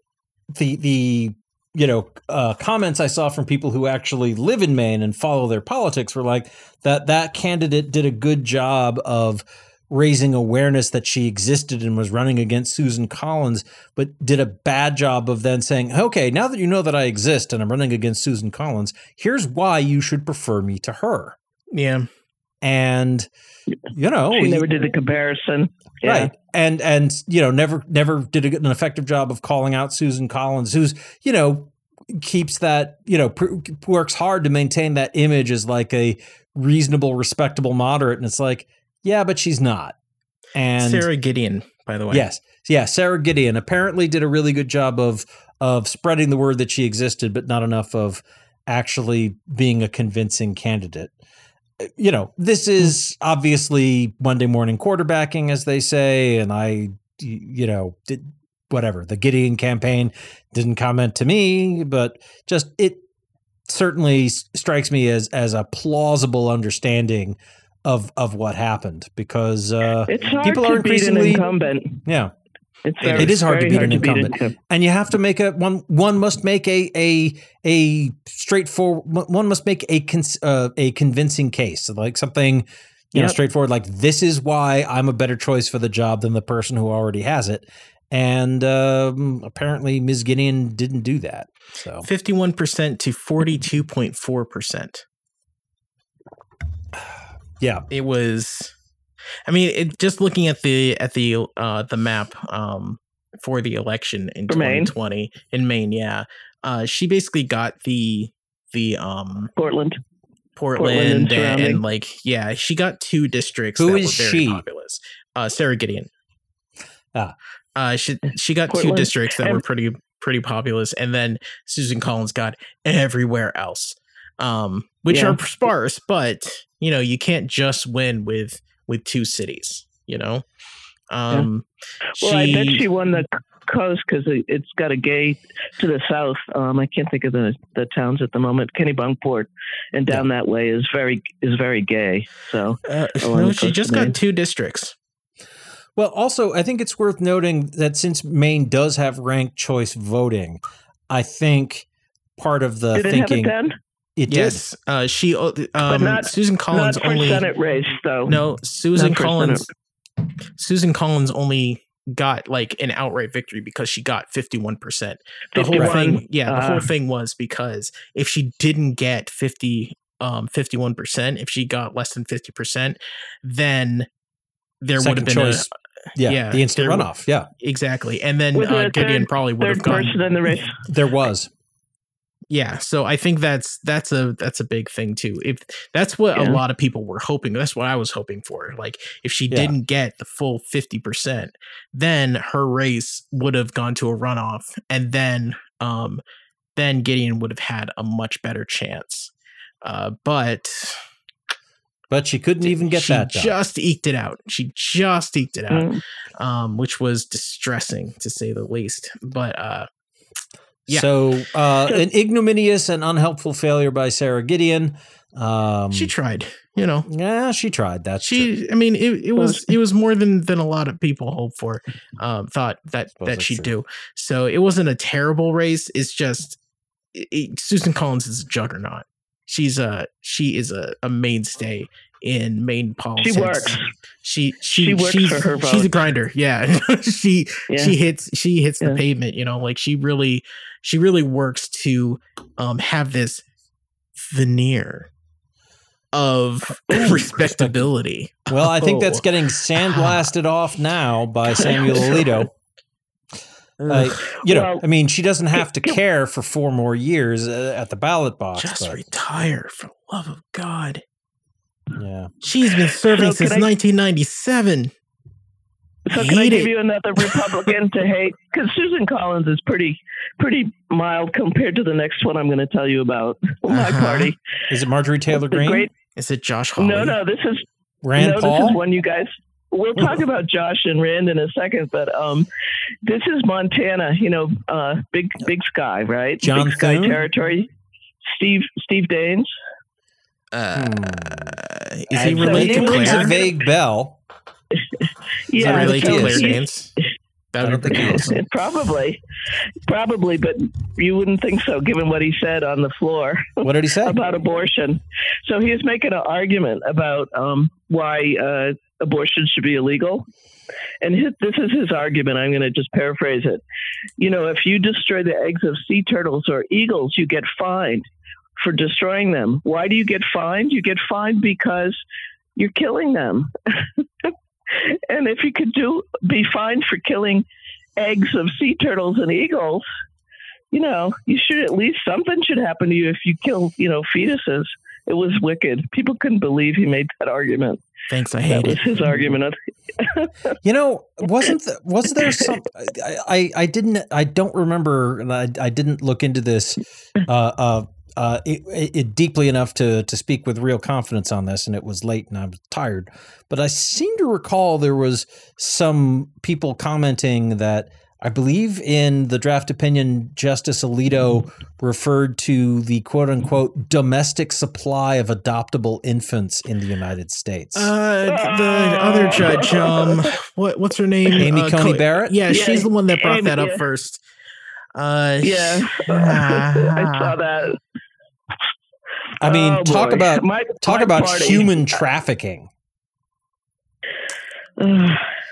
the the you know uh, comments I saw from people who actually live in Maine and follow their politics were like that that candidate did a good job of raising awareness that she existed and was running against Susan Collins, but did a bad job of then saying, okay, now that you know that I exist and I'm running against Susan Collins, here's why you should prefer me to her. Yeah. And you know, She never did the comparison. Yeah. right and and you know never never did a, an effective job of calling out susan collins who's you know keeps that you know pr- works hard to maintain that image as like a reasonable respectable moderate and it's like yeah but she's not and Sara Gideon, by the way. yes yeah sara gideon apparently did a really good job of of spreading the word that she existed but not enough of actually being a convincing candidate you know, this is obviously Monday morning quarterbacking, as they say, and I, you know, did whatever. The Gideon campaign didn't comment to me, but just it certainly strikes me as as a plausible understanding of of what happened because uh, people to are increasingly incumbent. yeah It's very, it is hard to very beat an incumbent. incum- and you have to make a one one must make a a a straightforward one must make a cons, uh, a convincing case like something you know straightforward like this is why I'm a better choice for the job than the person who already has it and um, apparently Ms. Gideon didn't do that so 51% to 42.4%. [SIGHS] yeah It was I mean, it, just looking at the at the uh the map um for the election in Maine? 2020 in Maine, yeah. Uh she basically got the the um Portland. Portland, Portland and and, and, like yeah, she got two districts Who that is were very she? populous. Uh Sara Gideon. Ah. Uh she she got two districts that And- were pretty pretty populous and then Susan Collins got everywhere else. Um which Yeah. are sparse, but you know, you can't just win with with two cities, you know. Um Well, I bet she won the coast because it's got a gay to the south. Um, I can't think of the, the towns at the moment. Kennebunkport and down that way is very is very gay. So uh, [LAUGHS] no, she just got two districts. well also I think it's worth noting that since Maine does have ranked choice voting I think part of the did it thinking have it then? it did Yes, uh, she uh, um, not- Susan Collins Not for only Senate race though. no Susan Not Collins Susan Collins only got like an outright victory because she got 51%. The whole thing yeah, the whole uh, thing was because if she didn't get 50 um 51%, if she got less than 50%, then there would have been choice. a yeah, yeah, the instant runoff yeah exactly. And then uh, Gideon third- probably would have Third gone person in the race. there was Yeah, so I think that's that's a that's a big thing too. If that's what a lot of people were hoping, that's what I was hoping for. Like if she Yeah. didn't get the full 50%, then her race would have gone to a runoff and then um then Gideon would have had a much better chance. Uh but but she couldn't even get she that done. just eked it out. She just eked it out, Mm. um, which was distressing to say the least. But uh yeah. So, uh, an ignominious and unhelpful failure by Sara Gideon. Um, she tried, you know. yeah, she tried. That's true. she i mean it, it was it [LAUGHS] was more than than a lot of people hoped for um thought that that she'd true. do so it wasn't a terrible race it's just it, Susan Collins is a juggernaut. She's a she is a, a mainstay in Maine politics. She works. She she, She works she's, for her She's a grinder. Yeah, [LAUGHS] she Yeah. she hits she hits the pavement. You know, like she really she really works to um have this veneer of [COUGHS] respectability. Well, I think that's Oh. getting sandblasted off now by [LAUGHS] Samuel Alito. Like, you know, Well, I mean, she doesn't have to [COUGHS] care for four more years uh, at the ballot box. Just but, retire for love of God. yeah. She's been serving So since I- 1997. So can I Hate give it. you another Republican to hate? [LAUGHS] Because Susan Collins is pretty pretty mild compared to the next one I'm going to tell you about. [LAUGHS] My Uh-huh. party. Is it Marjorie Taylor The Greene? great- Is it Josh Hawley? no, no, this is Rand no, this is one you guys. We'll talk about Josh and Rand in a second, but um, this is Montana. You know, uh, big big sky, right? John big sky Thune? territory. Steve Steve Daines. Uh, Hmm. is he I- related it to rings Claire? a vague bell. [LAUGHS] Is Yeah, related so to Claire Danes? That would be think pretty he is. [LAUGHS] awesome. Probably, probably, but you wouldn't think so, given what he said on the floor. [LAUGHS] What did he say? about abortion. So he was making an argument about um, why uh, abortion should be illegal. And his, this is his argument. I'm going to just paraphrase it. You know, if you destroy the eggs of sea turtles or eagles, you get fined for destroying them. Why do you get fined? You get fined because you're killing them. [LAUGHS] and if you could do be fined for killing eggs of sea turtles and eagles, you know, you should at least something should happen to you if you kill, you know, fetuses. It was wicked. People couldn't believe he made that argument. Thanks, I That hate was it. his argument. [LAUGHS] You know, wasn't the, was there some? I, I I didn't I don't remember, and I I didn't look into this uh, uh, uh, it, it deeply enough to to speak with real confidence on this, and it was late and I was tired. But I seem to recall there was some people commenting that I believe in the draft opinion, Justice Alito referred to the quote unquote domestic supply of adoptable infants in the United States. Uh, the other judge, um, what what's her name? Amy uh, Coney Co- Barrett? Yeah, Yeah, she's the one that brought Amy, that up yeah. first. Uh, Yeah, [LAUGHS] I saw that. I mean, Oh, talk boy. about My- talk my about party. human trafficking. [SIGHS]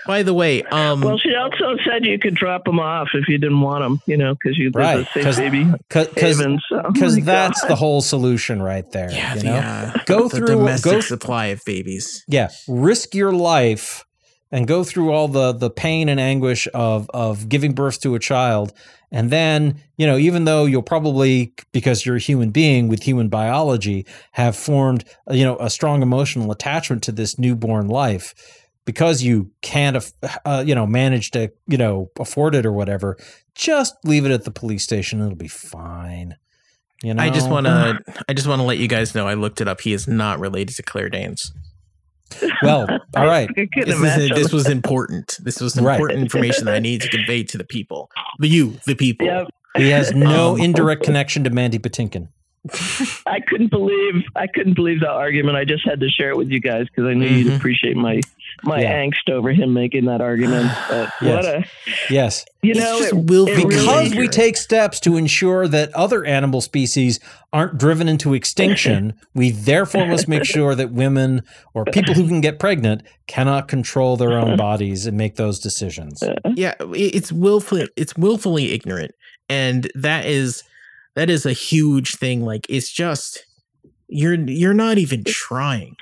By the way, um, well, she also said you could drop them off if you didn't want them, you know, because you Right, there's a 'cause- safe baby [LAUGHS] Because haven. So, because that's God. the whole solution right there. yeah, you the, know, uh, Go the through- domestic go- supply of babies. yeah, risk your life and go through all the the pain and anguish of of giving birth to a child, and then you know, even though you'll probably because you're a human being with human biology have formed uh, you know a strong emotional attachment to this newborn life. Because you can't, uh, you know, manage to, you know, afford it or whatever, just leave it at the police station. It'll be fine. You know, I just want to, I just want to let you guys know. I looked it up. He is not related to Claire Danes. Well, [LAUGHS] all right. This, is, this was important. This was Right. important information that I need to convey to the people, the you, the people. Yep. He has no Um, indirect connection to Mandy Patinkin. I couldn't believe I couldn't believe the argument. I just had to share it with you guys because I knew you'd Mhm. appreciate my my Yeah. angst over him making that argument. But [SIGHS] Yes. what a Yes, you know it, willfully it really- because we take steps to ensure that other animal species aren't driven into extinction, [LAUGHS] we therefore must make sure that women or people who can get pregnant cannot control their own [LAUGHS] bodies and make those decisions. yeah it's willfully it's willfully ignorant and that is that is a huge thing like it's just you're you're not even trying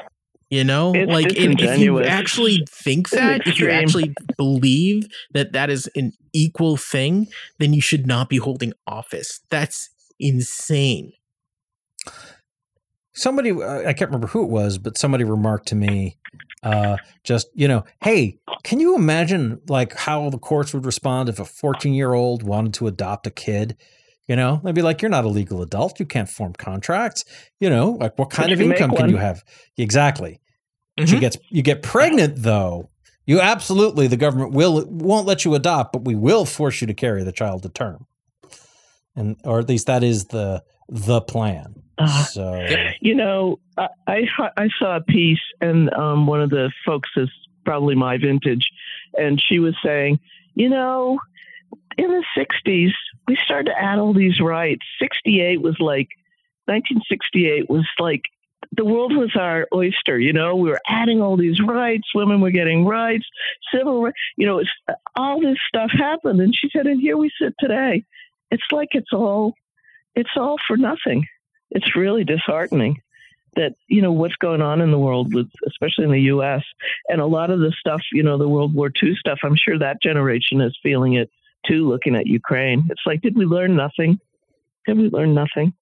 you know? It's like and if you actually think that if you actually believe that that is an equal thing then you should not be holding office. That's insane. Somebody uh, i can't remember who it was but somebody remarked to me uh, just you know hey can you imagine like how the courts would respond if a 14 year old wanted to adopt a kid you know they'd be like you're not a legal adult. You can't form contracts. You know like what kind of income can you have? Exactly. She Mhm. gets you get pregnant though. You absolutely the government will won't let you adopt but we will force you to carry the child to term. And or at least that is the the plan. Uh, so You know, I, I I saw a piece, and um, one of the folks is probably my vintage, and she was saying, you know, in the 60s, we started to add all these rights. 68 was like, 1968 was like, the world was our oyster, you know. We were adding all these rights. Women were getting rights, civil rights. You know, all this stuff happened, and she said, "And here we sit today. It's like it's all, it's all for nothing. It's really disheartening." that you know what's going on in the world with especially in the US and a lot of the stuff you know the World War II stuff I'm sure that generation is feeling it too looking at Ukraine it's like did we learn nothing did we learn nothing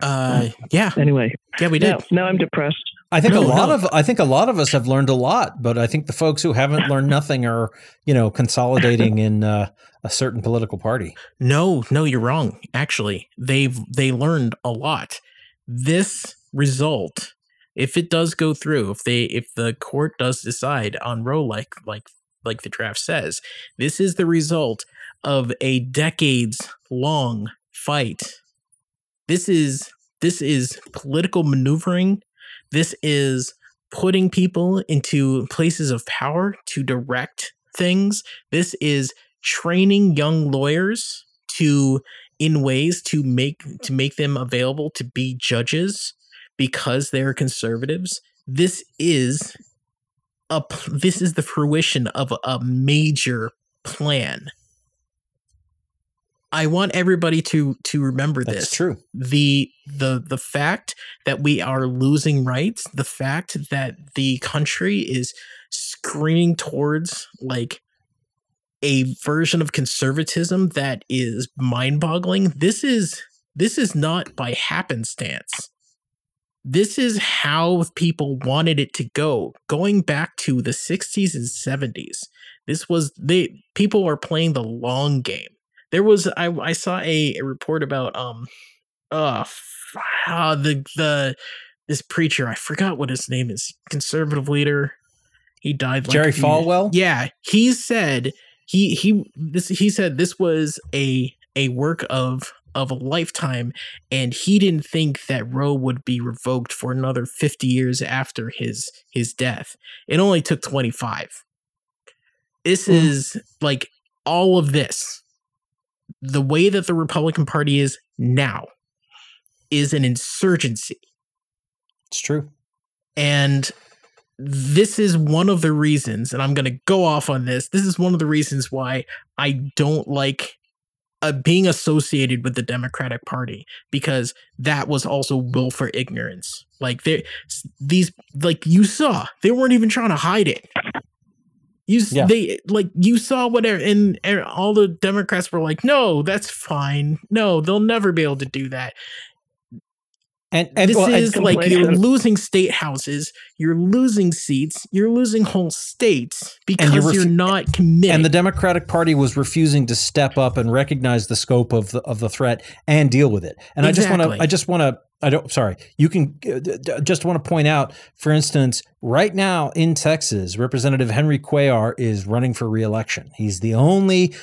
uh yeah anyway yeah we did now, now I'm depressed I think no, a lot no. of I think a lot of us have learned a lot, but I think the folks who haven't learned nothing are, you know, consolidating in uh, a certain political party. No, no, you're wrong. Actually, they've they learned a lot. This result if it does go through if they if the court does decide on roe like like like the draft says this is the result of a decades long fight. This is this is political maneuvering. This is putting people into places of power to direct things. This is training young lawyers to in ways to make to make them available to be judges because they're conservatives, this is a this is the fruition of a major plan. I want everybody to to remember That's this. true. The the the fact that we are losing rights, the fact that the country is screening towards like a version of conservatism that is mind-boggling. This is this is not by happenstance this is how people wanted it to go going back to the 60s and 70s this was they people are playing the long game there was i, I saw a, a report about um uh, uh the the this preacher i forgot what his name is conservative leader he died like jerry falwell yeah he said he he this he said this was a a work of of a lifetime, and he didn't think that Roe would be revoked for another 50 years after his his death. It only took 25. This mm. is like all of this. The way that the Republican Party is now is an insurgency. It's true. And this is one of the reasons, and I'm going to go off on this. This is one of the reasons why I don't like uh, being associated with the Democratic Party because that was also willful ignorance. Like they, these, like you saw, they weren't even trying to hide it. You, yeah. they like you saw whatever, and, and all the Democrats were like, "No, that's fine. No, they'll never be able to do that." And, and this well, is like you're losing state houses, you're losing seats, you're losing whole states because you're, refu- you're, not committed. And the Democratic Party was refusing to step up and recognize the scope of the of the threat and deal with it. And exactly. I just want to, I just want to, I don't, sorry, you can uh, just want to point out, for instance, right now in Texas, Representative Henry Cuellar is running for reelection. He's the only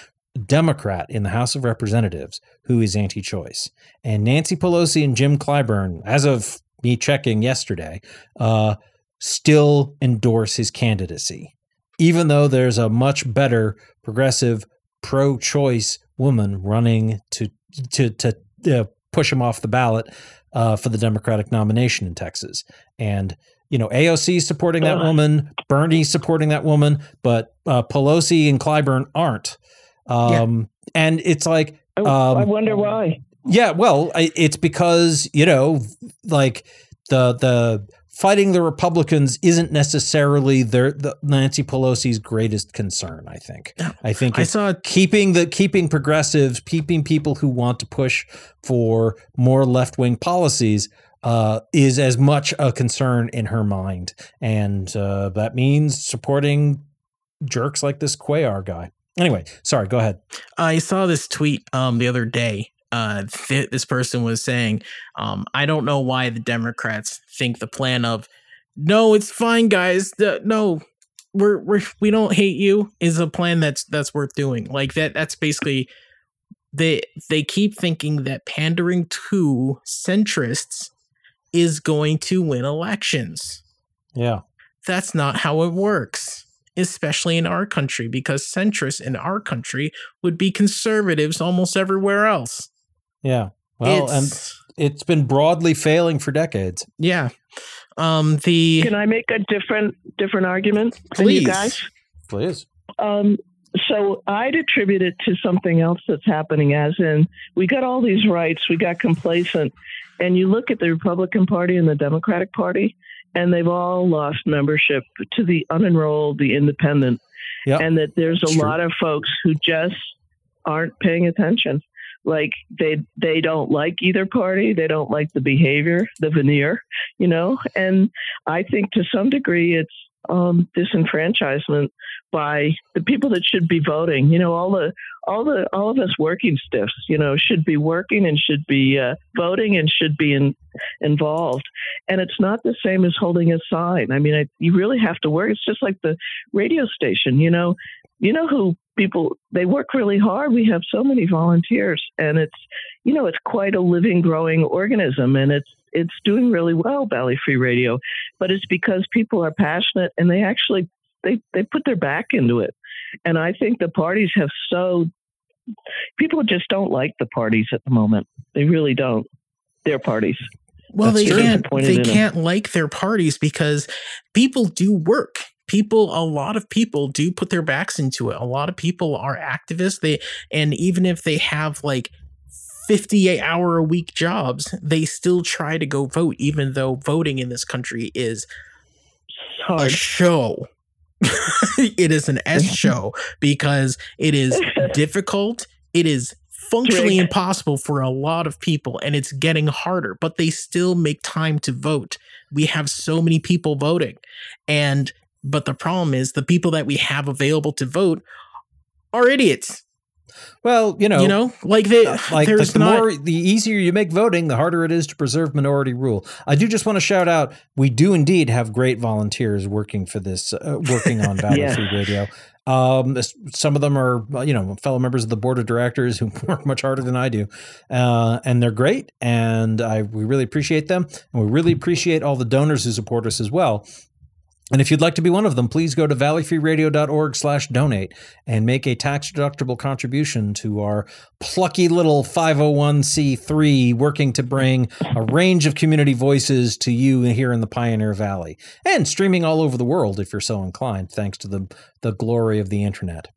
Democrat in the House of Representatives who is anti choice. And Nancy Pelosi and Jim Clyburn, as of me checking yesterday, uh, still endorse his candidacy, even though there's a much better progressive pro choice woman running to, to, to uh, push him off the ballot uh, for the Democratic nomination in Texas. And you know, AOC supporting that woman, Bernie supporting that woman, but uh, Pelosi and Clyburn aren't. Um, yeah. And it's like, um, I wonder why. Yeah, well, it's because you know, like the the fighting the Republicans isn't necessarily their the Nancy Pelosi's greatest concern. I think. I think I saw keeping the keeping progressives, keeping people who want to push for more left wing policies. Uh, is as much a concern in her mind, and uh, that means supporting jerks like this Cuellar guy. Anyway, sorry, go ahead. I saw this tweet um the other day. Uh, th- this person was saying, um, I don't know why the Democrats think the plan of, no, it's fine, guys. The, no, we're we're we don't hate you is a plan that's that's worth doing. Like that. That's basically they they keep thinking that pandering to centrists is going to win elections. Yeah, that's not how it works especially in our country, because centrists in our country would be conservatives almost everywhere else. Yeah. Well, it's, and it's been broadly failing for decades. Yeah. Um, the Can I make a different different argument than Please. you guys? Please. Um, so I'd attribute it to something else that's happening, as in we got all these rights, we got complacent, and you look at the Republican Party and the Democratic Party, and they've all lost membership to the unenrolled, the independent, Yep. and that there's a It's true. lot of folks who just aren't paying attention. Like they they don't like either party, they don't like the behavior, the veneer, you know. And I think to some degree it's um, disenfranchisement by the people that should be voting. You know, all the all the all of us working stiffs, you know, should be working and should be uh, voting and should be in, involved. And it's not the same as holding a sign. I mean, I, you really have to work. It's just like the radio station. You know, you know who people they work really hard. We have so many volunteers, and it's you know it's quite a living, growing organism, and it's it's doing really well, Valley Free Radio. But it's because people are passionate and they actually they they put their back into it. And I think the parties have so people just don't like the parties at the moment. They really don't. Their parties. Well, That's they can't. They can't like their parties because people do work. People, a lot of people do put their backs into it. A lot of people are activists. They and even if they have like fifty hour a week jobs, they still try to go vote, even though voting in this country is It's a show. [LAUGHS] it is an S [LAUGHS] show because it is [LAUGHS] difficult. It is functionally Rigged. impossible for a lot of people and it's getting harder, but they still make time to vote. We have so many people voting. And but the problem is the people that we have available to vote are idiots. Well, you know, you know, like they uh, like the, the not more the easier you make voting, the harder it is to preserve minority rule. I do just want to shout out: we do indeed have great volunteers working for this, uh, working on Valley Yes. Free Radio. Um, some of them are, uh, you know, fellow members of the board of directors who [LAUGHS] work much harder than I do, uh, and they're great, and I we really appreciate them, and we really appreciate all the donors who support us as well. And if you'd like to be one of them, please go to valleyfreeradio.org slash donate and make a tax-deductible contribution to our plucky little 501c3 working to bring a range of community voices to you here in the Pioneer Valley and streaming all over the world if you're so inclined, thanks to the, the glory of the internet.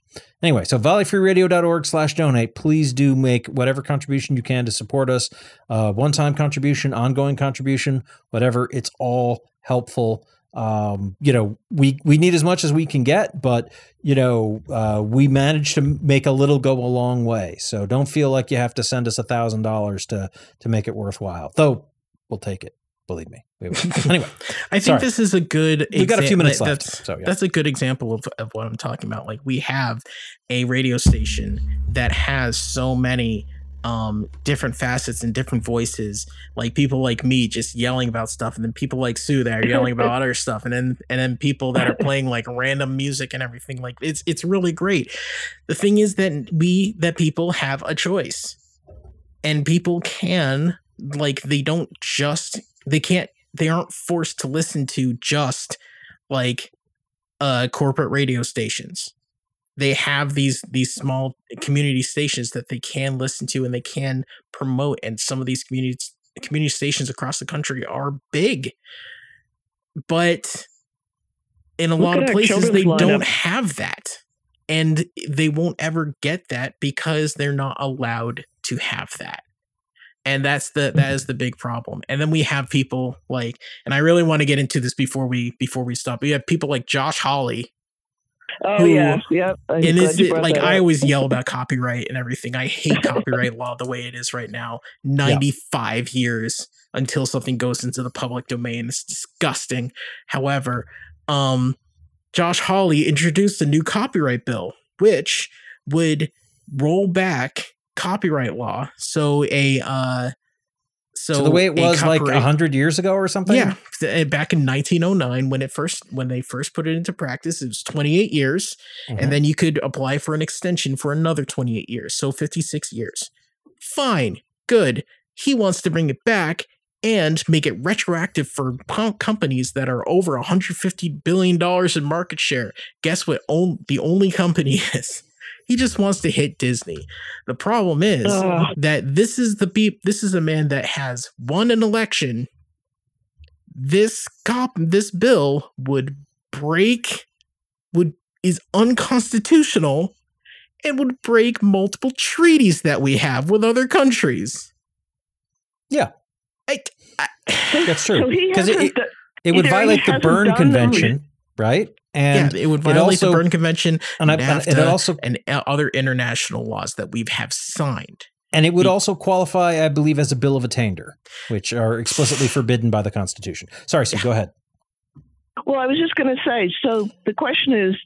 Anyway, so valleyfreeradio.org slash donate. Please do make whatever contribution you can to support us. Uh, one-time contribution, ongoing contribution, whatever. It's all helpful um, you know, we we need as much as we can get, but you know, uh, we managed to make a little go a long way. So don't feel like you have to send us a thousand dollars to to make it worthwhile. Though we'll take it, believe me. [LAUGHS] Anyway, I think Sorry. this is a good we got a few minutes left. That's, So yeah, that's a good example of, of what I'm talking about. Like we have a radio station that has so many um different facets and different voices like people like me just yelling about stuff and then people like sue that are yelling about [LAUGHS] other stuff and then and then people that are playing like random music and everything like it's it's really great. The thing is that we that people have a choice and people can like they don't just they can't they aren't forced to listen to just like uh corporate radio stations. They have these these small community stations that they can listen to and they can promote and some of these community community stations across the country are big. But in a Look lot of places they don't have that and they won't ever get that because they're not allowed to have that. And that's the that is the big problem. And then we have people like and i really want to get into this before we before we stop we have people like josh hawley Oh who- yeah, yeah. I'm and is it, like I always yell about copyright and everything. I hate copyright law the way it is right now. 95 years until something goes into the public domain. It's disgusting. However, um Josh Hawley introduced a new copyright bill which would roll back copyright law. So a uh so, so, the way it was like a hundred years ago or something. yeah, back in 1909 when it first when they first put it into practice, it was 28 years, Mhm. and then you could apply for an extension for another 28 years, so 56 years. Fine, good. He wants to bring it back, and make it retroactive for companies that are over 150 billion dollars in market share. Guess what? On, the only company [LAUGHS] is. He just wants to hit Disney. The problem is Ugh. that this is the beep. This is a man that has won an election. This cop, this bill would break, would is unconstitutional, and would break multiple treaties that we have with other countries. Yeah, I, I, [SIGHS] that's true because so it, it, it would violate the Berne Convention, right? And yeah, it would violate also, the Berne Convention and, I, NAFTA, and it also and uh, other international laws that we have signed. And it would also qualify, I believe, as a bill of attainder, which are explicitly forbidden by the Constitution. Sorry, Sue, yeah. go ahead. Well, I was just going to say so the question is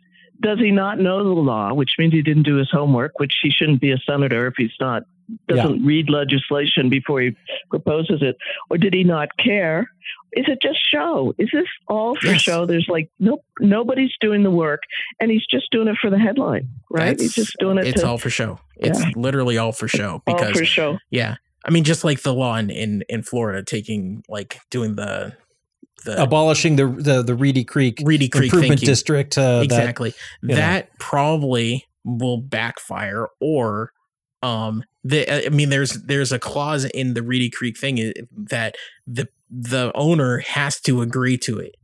does he not know the law, which means he didn't do his homework, which he shouldn't be a senator if he's not doesn't yeah. read legislation before he proposes it, or did he not care? Is it just show? Is this all for yes. show? There's like nope, nobody's doing the work, and he's just doing it for the headline, right? That's, he's just doing it. It's to, all for show. It's literally all for show because all for show. Yeah, I mean, just like the law in in, in Florida, taking like doing the the abolishing the the, the Reedy Creek Reedy Creek improvement district. Uh, exactly. That, that probably will backfire or um the i mean there's there's a clause in the reedy creek thing eh, that the the owner has to agree to it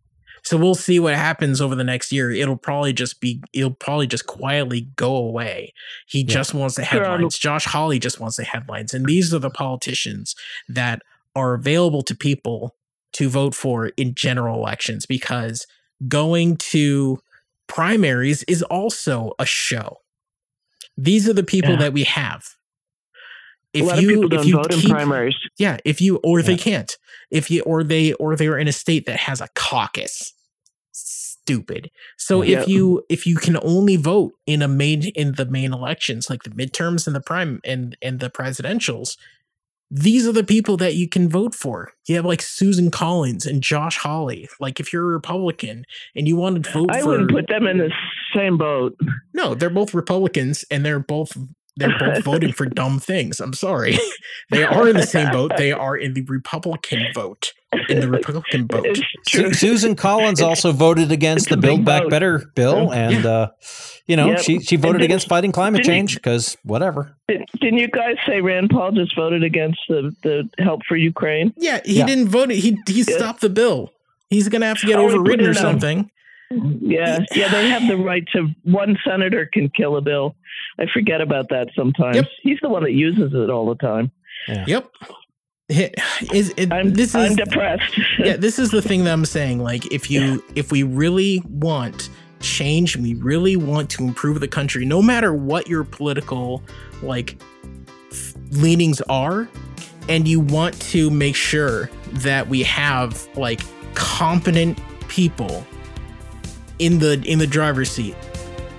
so we'll see what happens over the next year it'll probably just be it'll probably just quietly go away he yeah. just wants the headlines josh hawley just wants the headlines and these are the politicians that are available to people to vote for in general elections because going to primaries is also a show these are the people yeah. that we have. If you if you keep, primaries. Yeah, if you or yeah. they can't. If you or they or they're in a state that has a caucus. Stupid. So yeah. if you if you can only vote in a main in the main elections like the midterms and the prime and and the presidentials, these are the people that you can vote for. You have like Susan Collins and Josh Hawley. Like if you're a Republican and you want to vote for them, I for, wouldn't put them in the same boat. No, they're both Republicans and they're both they're both voting for dumb things. I'm sorry. [LAUGHS] they are in the same boat. They are in the Republican vote. In the Republican vote. Susan [LAUGHS] Collins also voted against the Build Back vote. Better bill, and yeah. uh, you know yep. she she voted against fighting climate change because whatever. Didn't you guys say Rand Paul just voted against the, the help for Ukraine? Yeah, he yeah. didn't vote. He he stopped the bill. He's gonna have to get oh, overridden or something. Yeah, [LAUGHS] yeah, they have the right to. One senator can kill a bill. I forget about that sometimes. Yep. He's the one that uses it all the time. Yeah. Yep. Is it, I'm, this is I'm depressed. yeah, [LAUGHS] this is the thing that I'm saying. Like, if you if we really want change we really want to improve the country, no matter what your political like leanings are, and you want to make sure that we have like competent people in the in the driver's seat.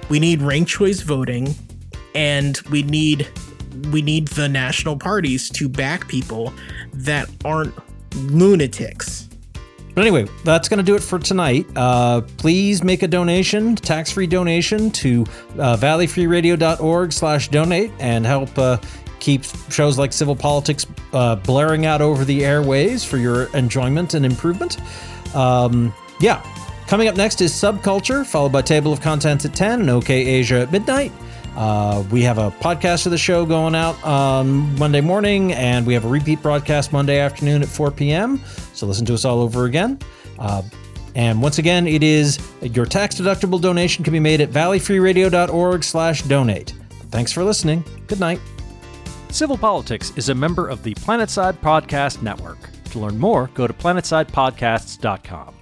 We need ranked choice voting and we need we need the national parties to back people that aren't lunatics. But anyway, that's going to do it for tonight. Uh, please make a donation, tax-free donation to uh, valleyfreeradio.org slash donate and help uh, keep shows like Civil Politics uh, blaring out over the airways for your enjoyment and improvement. Um, yeah, Coming up next is Subculture, followed by Table of Contents at 10 and OK Asia at midnight. Uh, we have a podcast of the show going out on Monday morning, and we have a repeat broadcast Monday afternoon at 4 p.m. So listen to us all over again. Uh, and once again, it is your tax-deductible donation can be made at valleyfreeradio.org/donate. Thanks for listening. Good night. Civil Politics is a member of the Planetside Podcast Network. To learn more, go to planetsidepodcasts.com.